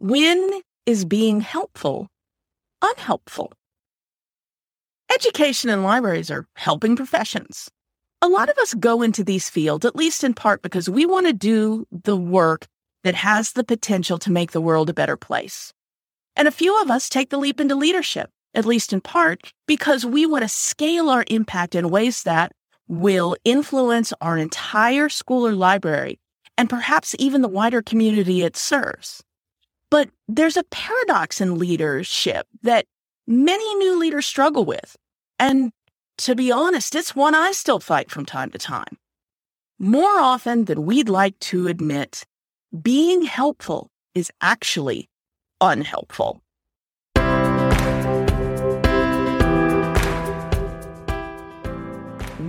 When is being helpful unhelpful? Education and libraries are helping professions. A lot of us go into these fields, at least in part, because we want to do the work that has the potential to make the world a better place. And a few of us take the leap into leadership, at least in part, because we want to scale our impact in ways that will influence our entire school or library and perhaps even the wider community it serves. But there's a paradox in leadership that many new leaders struggle with. And to be honest, it's one I still fight from time to time. More often than we'd like to admit, being helpful is actually unhelpful.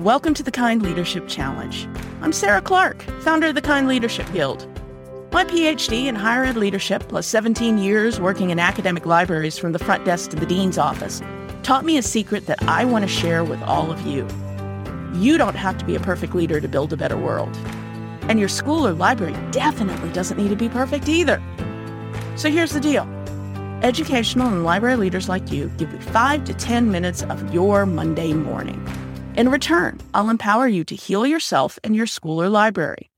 Welcome to the Kind Leadership Challenge. I'm Sarah Clark, founder of the Kind Leadership Guild. My PhD in higher ed leadership, plus 17 years working in academic libraries from the front desk to the dean's office, taught me a secret that I want to share with all of you. You don't have to be a perfect leader to build a better world. And your school or library definitely doesn't need to be perfect either. So here's the deal educational and library leaders like you give me five to 10 minutes of your Monday morning. In return, I'll empower you to heal yourself and your school or library.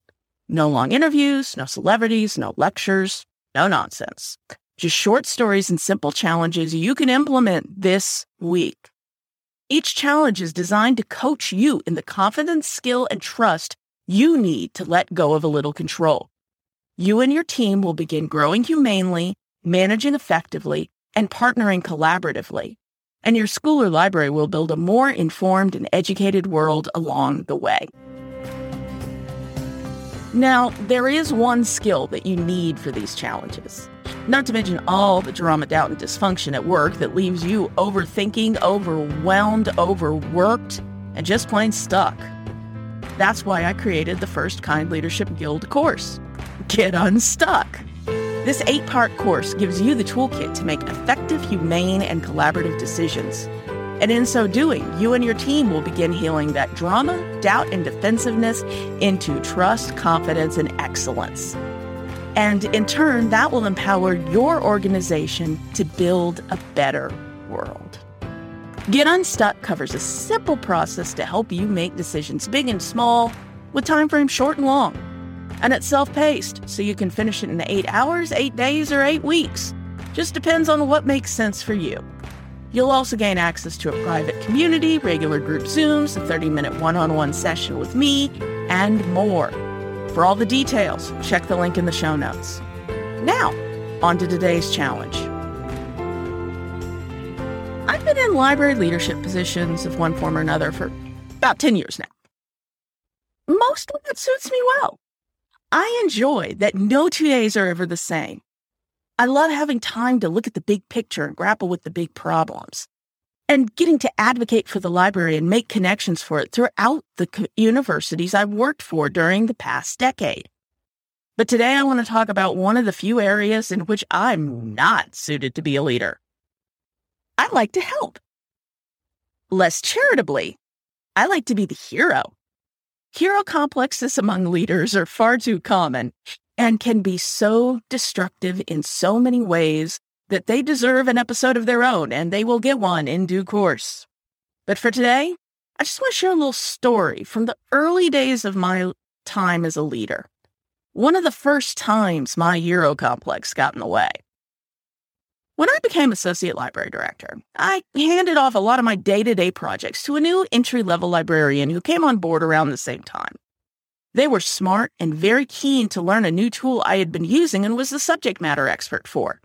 No long interviews, no celebrities, no lectures, no nonsense. Just short stories and simple challenges you can implement this week. Each challenge is designed to coach you in the confidence, skill, and trust you need to let go of a little control. You and your team will begin growing humanely, managing effectively, and partnering collaboratively. And your school or library will build a more informed and educated world along the way. Now, there is one skill that you need for these challenges. Not to mention all the drama, doubt, and dysfunction at work that leaves you overthinking, overwhelmed, overworked, and just plain stuck. That's why I created the first Kind Leadership Guild course Get Unstuck. This eight part course gives you the toolkit to make effective, humane, and collaborative decisions. And in so doing, you and your team will begin healing that drama, doubt, and defensiveness into trust, confidence, and excellence. And in turn, that will empower your organization to build a better world. Get Unstuck covers a simple process to help you make decisions big and small with time frames short and long. And it's self paced, so you can finish it in eight hours, eight days, or eight weeks. Just depends on what makes sense for you. You'll also gain access to a private community, regular group Zooms, a 30 minute one on one session with me, and more. For all the details, check the link in the show notes. Now, on to today's challenge. I've been in library leadership positions of one form or another for about 10 years now. Mostly that suits me well. I enjoy that no two days are ever the same. I love having time to look at the big picture and grapple with the big problems. And getting to advocate for the library and make connections for it throughout the universities I've worked for during the past decade. But today I want to talk about one of the few areas in which I'm not suited to be a leader. I like to help. Less charitably, I like to be the hero. Hero complexes among leaders are far too common, and can be so destructive in so many ways that they deserve an episode of their own, and they will get one in due course. But for today, I just want to share a little story from the early days of my time as a leader. One of the first times my hero complex got in the way. When I became associate library director, I handed off a lot of my day to day projects to a new entry level librarian who came on board around the same time. They were smart and very keen to learn a new tool I had been using and was the subject matter expert for.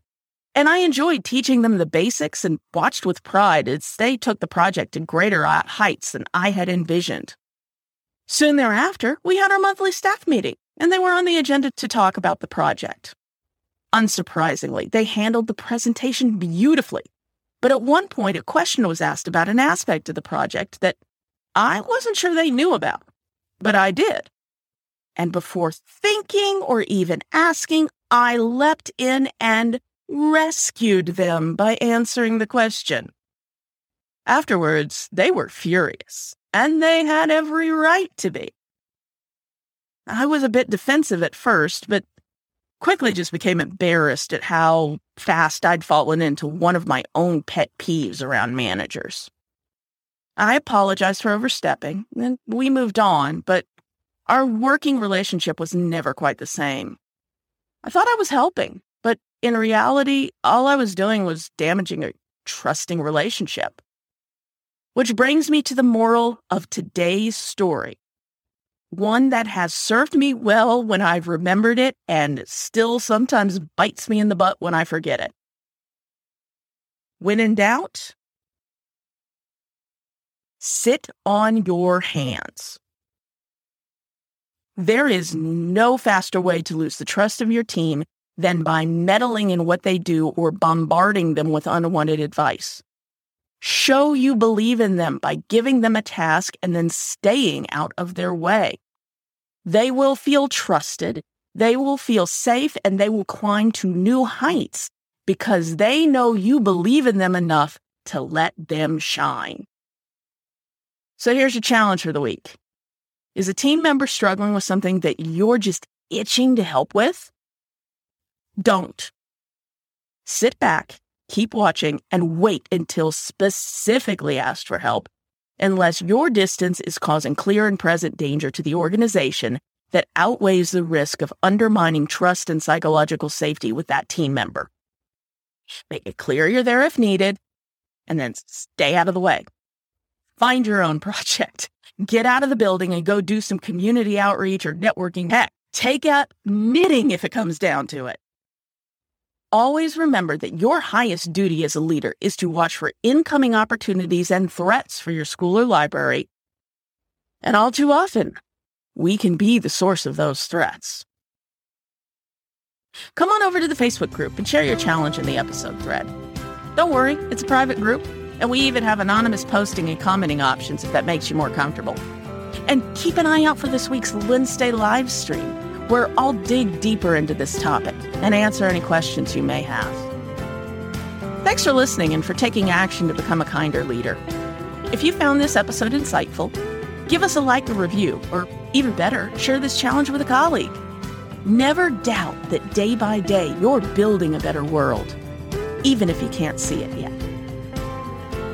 And I enjoyed teaching them the basics and watched with pride as they took the project to greater uh, heights than I had envisioned. Soon thereafter, we had our monthly staff meeting, and they were on the agenda to talk about the project. Unsurprisingly, they handled the presentation beautifully. But at one point, a question was asked about an aspect of the project that I wasn't sure they knew about, but I did. And before thinking or even asking, I leapt in and rescued them by answering the question. Afterwards, they were furious, and they had every right to be. I was a bit defensive at first, but quickly just became embarrassed at how fast I'd fallen into one of my own pet peeves around managers. I apologized for overstepping, and we moved on, but our working relationship was never quite the same. I thought I was helping, but in reality, all I was doing was damaging a trusting relationship. Which brings me to the moral of today's story. One that has served me well when I've remembered it and still sometimes bites me in the butt when I forget it. When in doubt, Sit on your hands. There is no faster way to lose the trust of your team than by meddling in what they do or bombarding them with unwanted advice. Show you believe in them by giving them a task and then staying out of their way. They will feel trusted, they will feel safe, and they will climb to new heights because they know you believe in them enough to let them shine. So here's your challenge for the week. Is a team member struggling with something that you're just itching to help with? Don't. Sit back, keep watching, and wait until specifically asked for help, unless your distance is causing clear and present danger to the organization that outweighs the risk of undermining trust and psychological safety with that team member. Make it clear you're there if needed, and then stay out of the way. Find your own project. Get out of the building and go do some community outreach or networking. Heck, take up knitting if it comes down to it. Always remember that your highest duty as a leader is to watch for incoming opportunities and threats for your school or library. And all too often, we can be the source of those threats. Come on over to the Facebook group and share your challenge in the episode thread. Don't worry, it's a private group and we even have anonymous posting and commenting options if that makes you more comfortable. And keep an eye out for this week's Wednesday live stream, where I'll dig deeper into this topic and answer any questions you may have. Thanks for listening and for taking action to become a kinder leader. If you found this episode insightful, give us a like or review, or even better, share this challenge with a colleague. Never doubt that day by day you're building a better world, even if you can't see it yet.